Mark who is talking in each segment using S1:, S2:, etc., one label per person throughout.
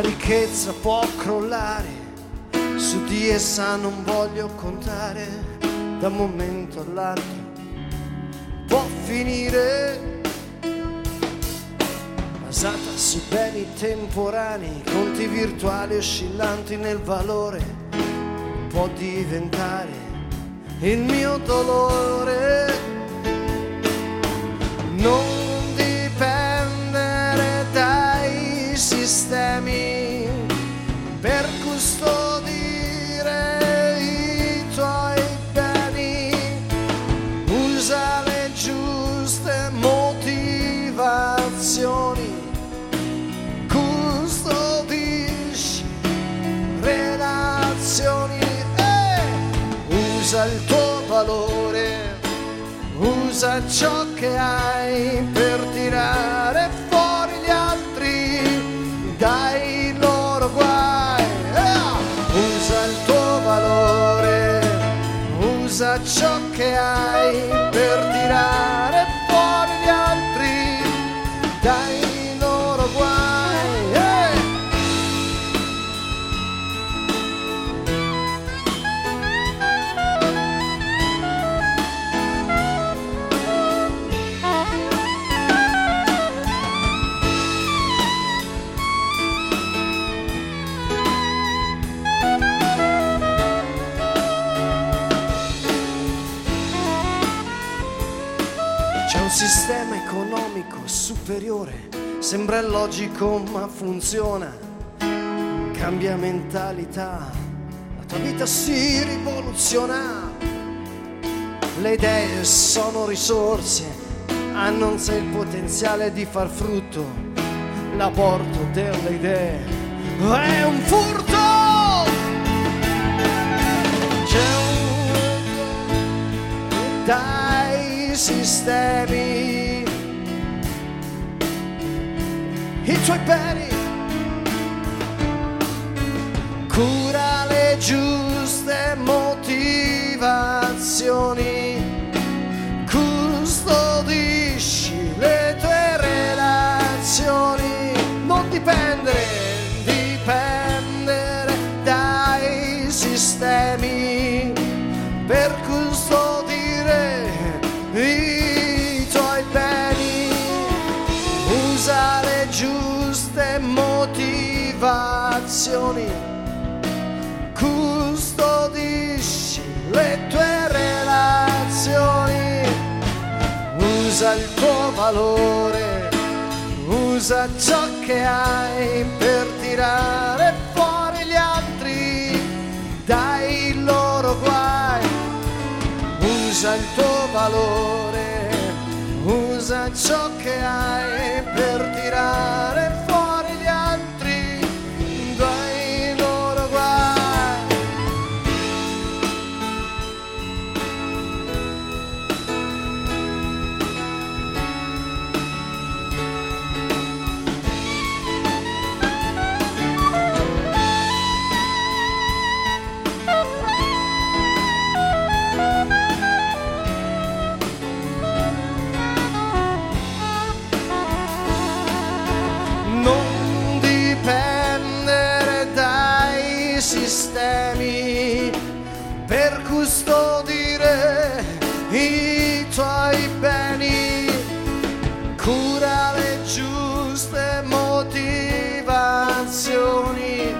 S1: Ricchezza può crollare, su di essa non voglio contare, da un momento all'altro può finire. Basata su beni temporanei, conti virtuali oscillanti nel valore, può diventare il mio dolore. Non valore usa ciò che hai per tirare fuori gli altri dai loro guai. Usa il tuo valore, usa ciò che hai superiore, sembra illogico ma funziona. Cambia mentalità, la tua vita si rivoluziona. Le idee sono risorse, sé il potenziale di far frutto. L'aborto delle idee è un furto. C'è un dai sistemi i tuoi beni cura le giuste motivazioni, custodisci le tue relazioni. Usa il tuo valore, usa ciò che hai per tirare fuori gli altri dai loro guai usa il tuo valore, usa ciò che hai per tirare i tuoi beni. Cura le giuste motivazioni,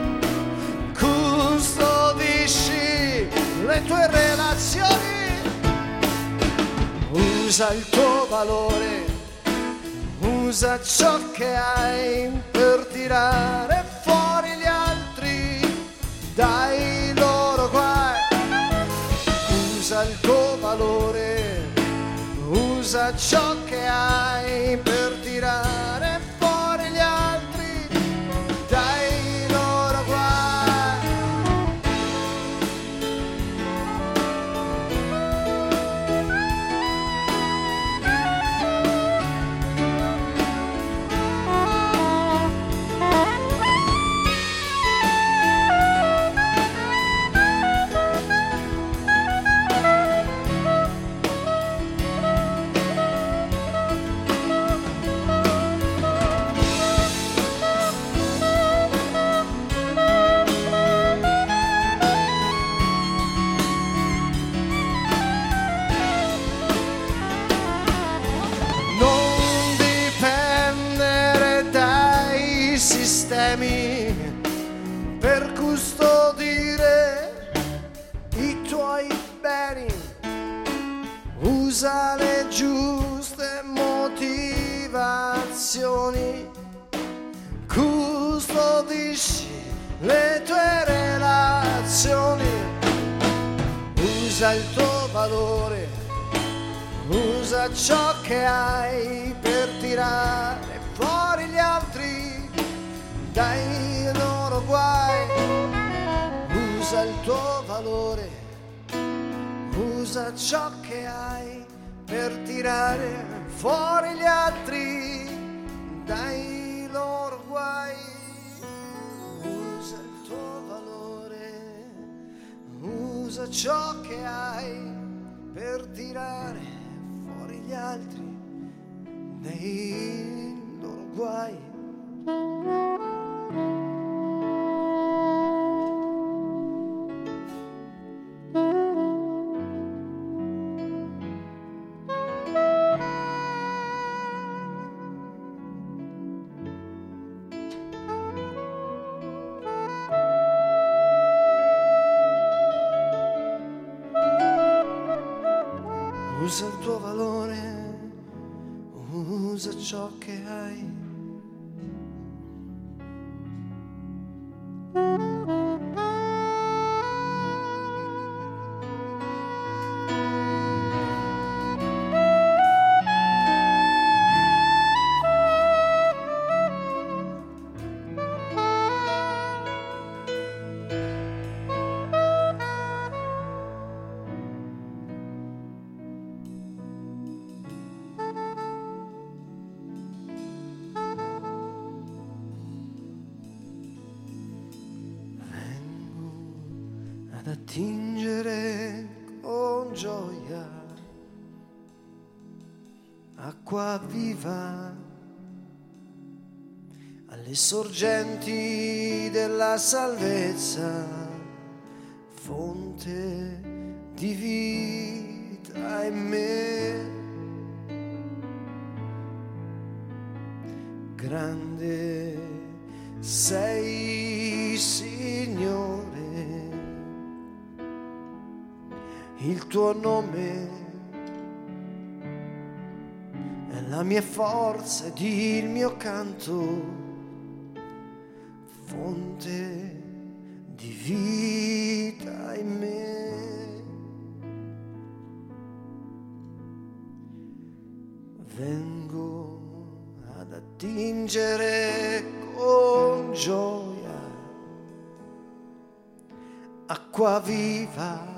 S1: custodisci le tue relazioni, usa il tuo valore. Usa ciò che hai per tirare fuori gli altri. Dai usa ciò che hai per tirare custodisci le tue relazioni, usa il tuo valore, usa ciò che hai per tirare fuori gli altri dai loro guai, usa il tuo valore, usa ciò che hai per tirare fuori gli altri dai loro guai. Usa ciò che hai per tirare fuori gli altri dai loro guai. Ciò che hai. Attingere con gioia acqua viva alle sorgenti della salvezza, fonte di vita in me. Grande tuo nome. È la mia forza ed il mio canto, fonte di vita in me. Vengo ad attingere con gioia acqua viva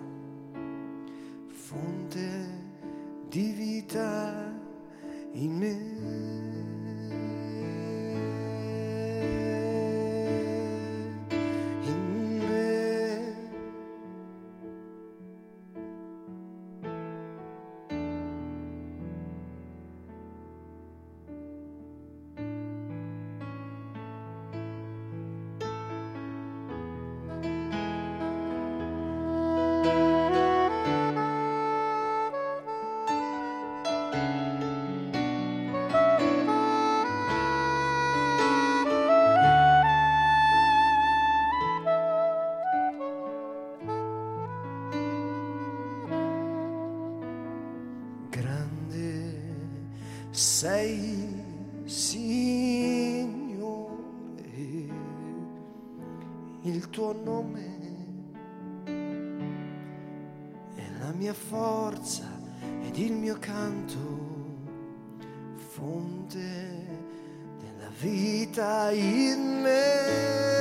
S1: fonte di vita in me. Sei, Signore, il tuo nome è la mia forza ed il mio canto, fonte della vita in me.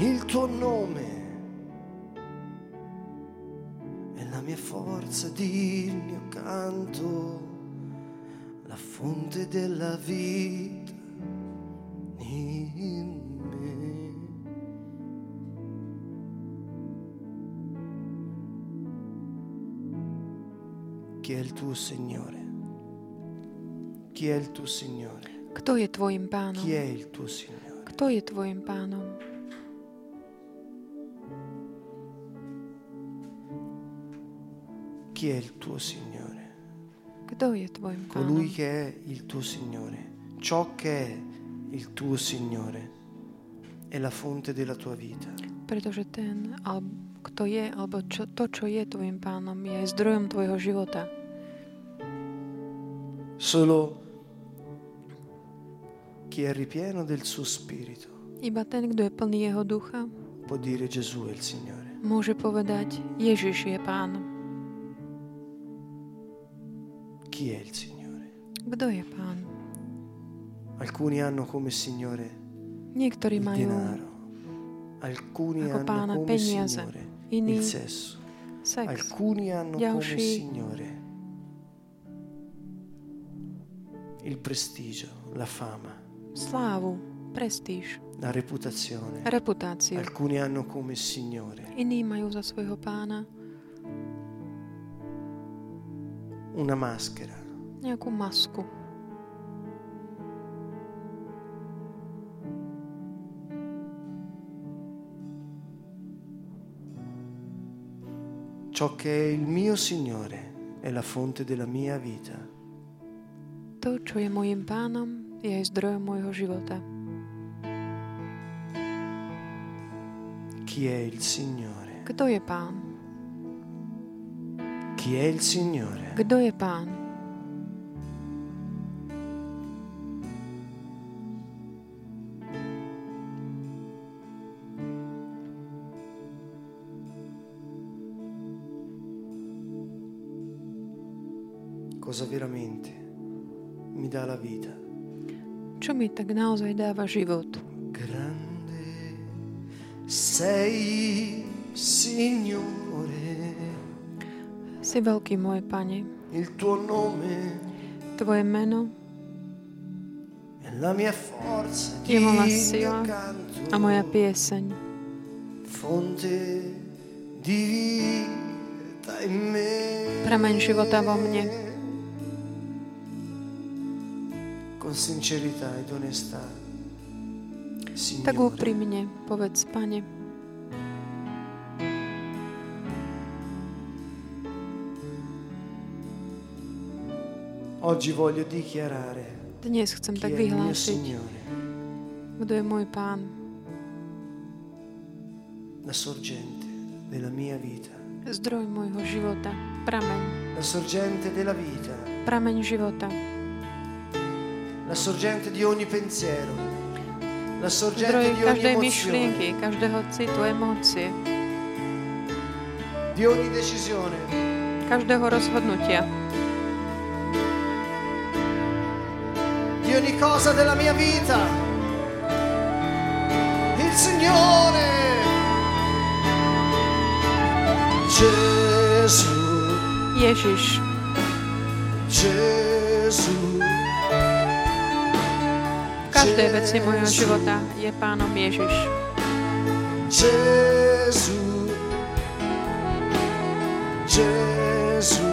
S1: Il tuo nome è la mia forza di il mio canto, la fonte della vita in me. Chi è il tuo Signore? Chi è il tuo Signore?
S2: Kto je tvojim pánom?
S1: Chi è il tuo Signore?
S2: Kto je tvojim pánom?
S1: Chi è il tuo Signore? Colui che è il tuo Signore. Ciò che è il tuo Signore è la fonte della tua vita.
S2: Pretože ten, kto je, alebo čo, to, čo je tvojim pánom, je zdrojom tvojho života.
S1: Solo chi è ripieno del suo spirito
S2: Iba ten, kto je plný jeho ducha,
S1: può dire Gesù è il Signore.
S2: môže povedať, Ježiš je pán.
S1: Chi è il Signore?
S2: Kto je pán?
S1: Alcuni hanno come Signore
S2: Niektorí
S1: il
S2: majú
S1: denaro, alcuni
S2: ako
S1: hanno
S2: pána
S1: come
S2: peniaze,
S1: Signore
S2: iní
S1: il sesso,
S2: sex,
S1: alcuni hanno come
S2: Ďalší.
S1: Signore il prestigio, la fama,
S2: slávu, prestíž,
S1: la reputazione.
S2: reputáciu.
S1: Alcuni hanno come Signore
S2: Iní majú za svojho pána
S1: una maschera,
S2: nejakú masku.
S1: ciò che è il mio Signore è la fonte della mia vita.
S2: To, čo je môjim pánom, je aj zdrojom môjho života.
S1: Chi è il Signore?
S2: Kto je pán?
S1: Chi è il Signore?
S2: Kto je pán?
S1: Cosa veramente mi dà la vita?
S2: Čo mi tak naozaj dáva život?
S1: Grande sei, Signore,
S2: Si veľký môj pane.
S1: il tuo nome
S2: Tvoje meno
S1: è la mia forza,
S2: Je moja sila a moja pieseň.
S1: fonte di vita in me.
S2: Prameň života vo mne.
S1: Con sincerità ed onestà, Signore.
S2: Tak úprimne povedz, pane, dnes chcem tak vyhlásiť,
S1: Signore,
S2: kto je môj pán,
S1: la sorgente della mia vita,
S2: zdroj môjho života, prameň,
S1: la sorgente della vita,
S2: prameň života,
S1: la sorgente di ogni pensiero, la sorgente
S2: zdroj
S1: di ogni emozione,
S2: myšlienky, každého citu, emócie,
S1: di ogni decisione.
S2: každého rozhodnutia,
S1: di ogni cosa della mia vita. Il Signore Gesù,
S2: Ježiš,
S1: Gesù.
S2: v každej veci môjho života je pánom Ježiš.
S1: Gesù, Gesù,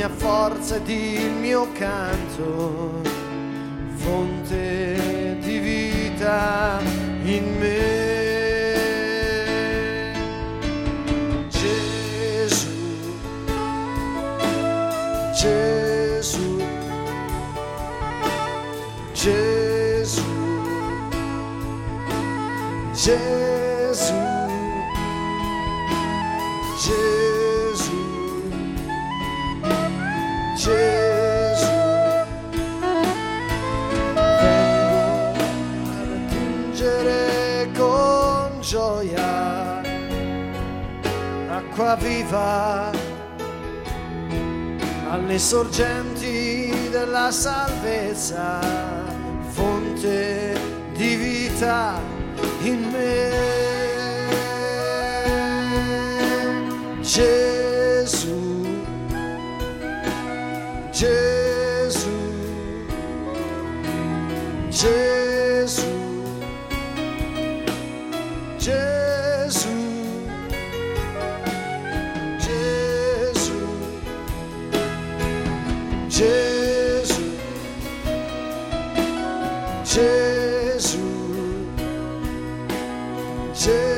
S1: mia forza ed il mio canto, fonte di vita in me. Con gioia acqua viva alle sorgenti della salvezza, fonte di vita in me. Gesù, Gesù, Gesù,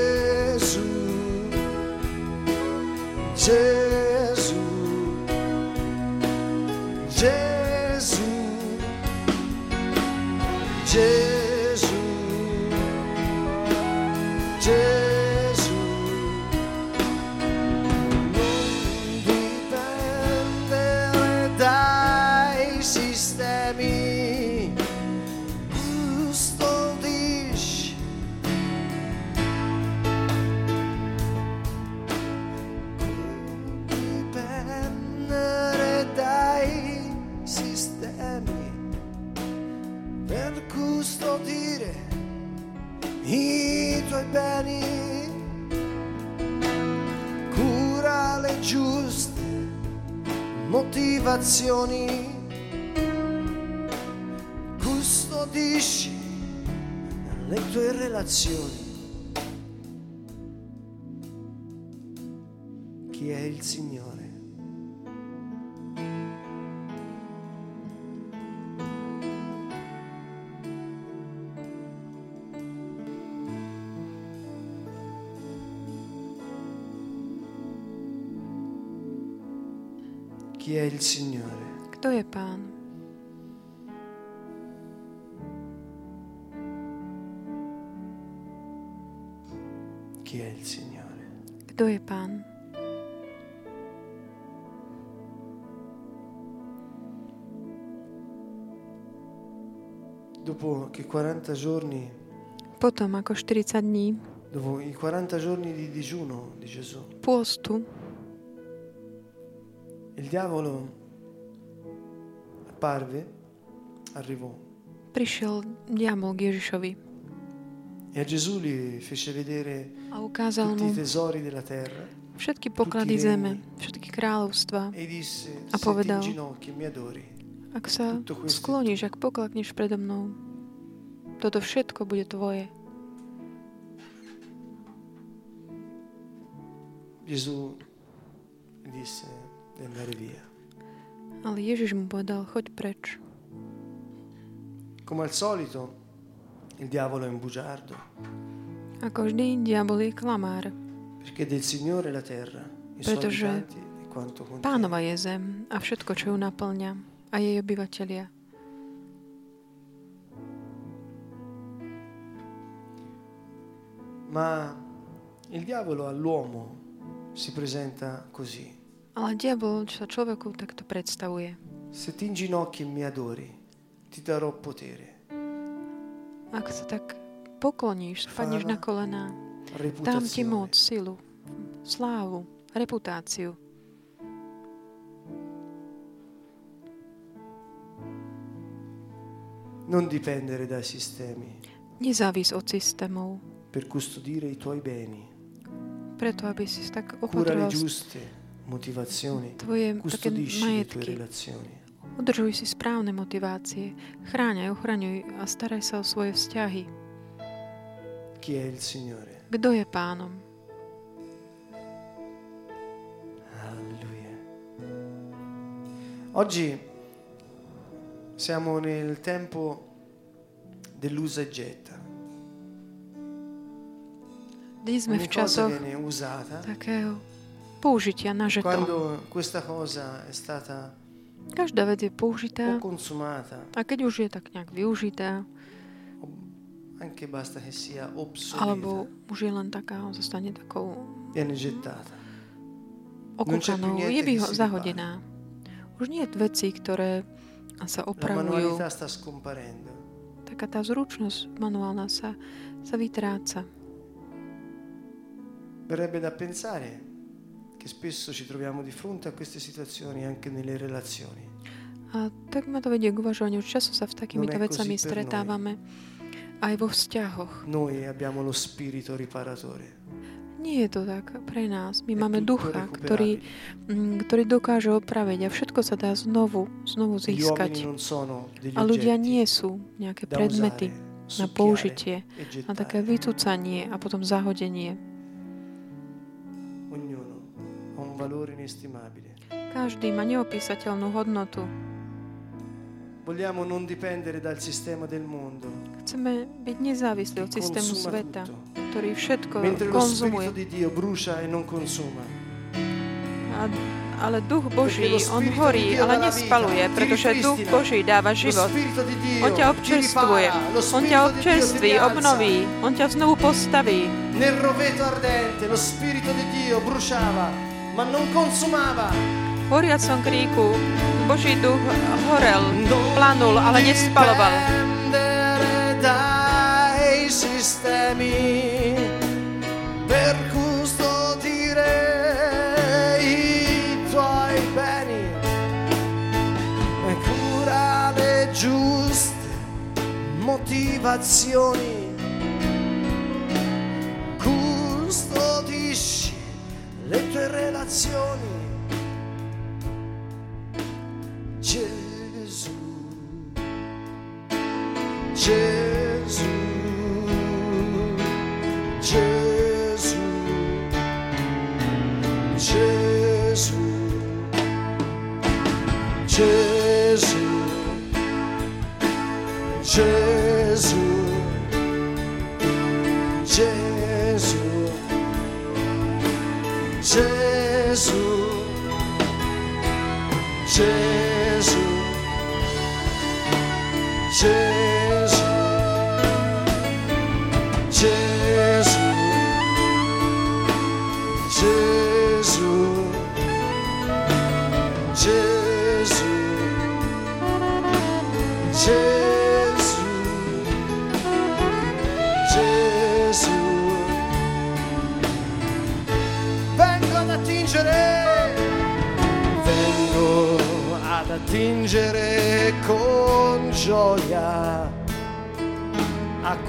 S1: giuste motivazioni, custodisci le tue relazioni. Chi è il Signore? Chi è il Signore?
S2: Kto je pán?
S1: Chi è il Signore?
S2: Kto je pán?
S1: Dopo che 40 giorni,
S2: Potom ako 40 dní
S1: dopo i 40 giorni di digiuno di Gesù,
S2: pôstu
S1: il diavolo apparve, arrivò.
S2: Prišiel diabol k Ježišovi.
S1: E a Gesù gli fece vedere
S2: a ukázal
S1: tutti i tesori della terra
S2: všetky poklady zeme, všetky kráľovstva.
S1: e disse,
S2: A povedal,
S1: e
S2: Ak sa skloníš, ak poklakneš predo mnou, toto všetko bude tvoje.
S1: Gesù disse di andare via.
S2: Ale Ježiš mu povedal, choď preč.
S1: Come al solito, il diavolo è un bugiardo,
S2: Ako vždy, diabol je klamár,
S1: perché del Signore la terra, i suoi
S2: Pretože
S1: abitanti e quanto contiene.
S2: pánova je zem a všetko, čo ju naplňa a jej obyvatelia.
S1: Ma il diavolo all'uomo si presenta così.
S2: Ale diabol sa človeku takto predstavuje.
S1: Se ti inginocchi e mi adori, ti darò potere,
S2: Ak sa tak pokloníš, spadneš na kolená, dám ti moc, silu, slávu, reputáciu.
S1: Non dipendere dai sistemi
S2: Nezávis od systémov,
S1: per custodire i tuoi beni.
S2: preto aby si tak opatroval
S1: motivazioni,
S2: tvoje také
S1: custodisci le tue
S2: majetky.
S1: relazioni.
S2: Udržuj si správne motivácie. Chráň a ochraňuj a staraj sa o svoje vzťahy.
S1: Chi è il Signore?
S2: Kto je pánom?
S1: Alleluia. Oggi siamo nel tempo dell'usa e getta.
S2: Dnes sme v časoch takého použitia na
S1: stata
S2: Každá vec je použitá. a keď už je tak nejak využitá, alebo už je len taká, zostane takou okúkanou, je
S1: si
S2: zahodená. Už nie je veci, ktoré sa opravujú. Taká tá zručnosť manuálna sa, sa vytráca.
S1: Verrebbe da pensare che spesso ci troviamo di fronte a queste situazioni anche nelle relazioni.
S2: A tak ma to vedie k uvažovaniu. Často sa v takýmito vecami stretávame aj vo vzťahoch.
S1: Noi abbiamo lo spirito riparatore.
S2: Nie je to tak pre nás. My máme ducha, ktorý, mm, ktorý dokáže opraviť a všetko sa dá znovu, znovu získať. A ľudia nie sú nejaké predmety na použitie,
S1: e
S2: na také vycúcanie a potom zahodenie.
S1: Valore inestimabile.
S2: Každý má neopísateľnú hodnotu.
S1: Vogliamo non dipendere dal sistema del mondo
S2: Chceme byť nezávislí od systému sveta,
S1: tutto,
S2: ktorý všetko
S1: mentre lo
S2: konzumuje.
S1: spirito di Dio brucia e non consuma.
S2: A, ale duch Boží,
S1: lo
S2: on horí,
S1: di
S2: ale nespaluje, pretože duch. Boží dáva
S1: Lo
S2: život. On ťa občerstvuje,
S1: lo
S2: on ťa občerství, obnoví, on ťa znovu postaví.
S1: Nel roveto ardente lo spirito di Dio bruciava, ma non consumava.
S2: V horiacom kríku Boží duch horel, planul, ale nespaloval.
S1: dai sistemi per custodire i tuoi beni e cura le giuste motivazioni le tue relazioni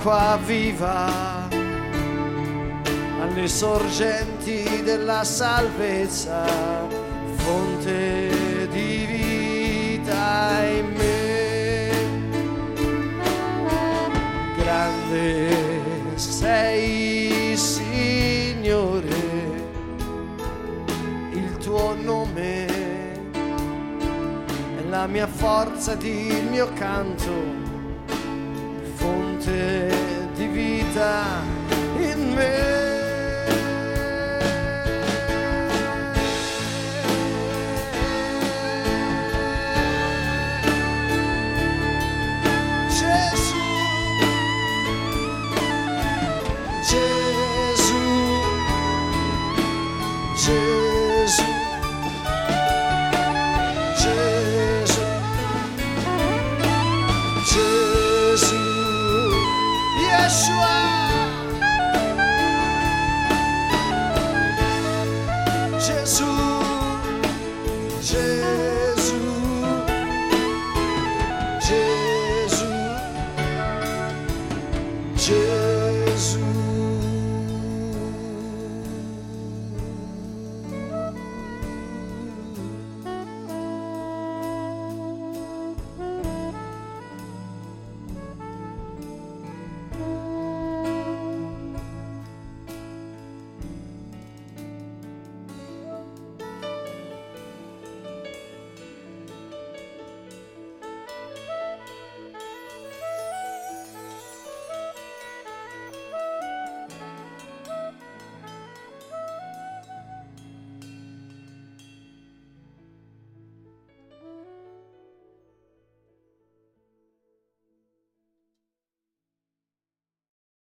S1: acqua viva alle sorgenti della salvezza, fonte di vita in me. Grande sei, Signore, il tuo nome è la mia forza ed il mio canto, fonte di vita in me.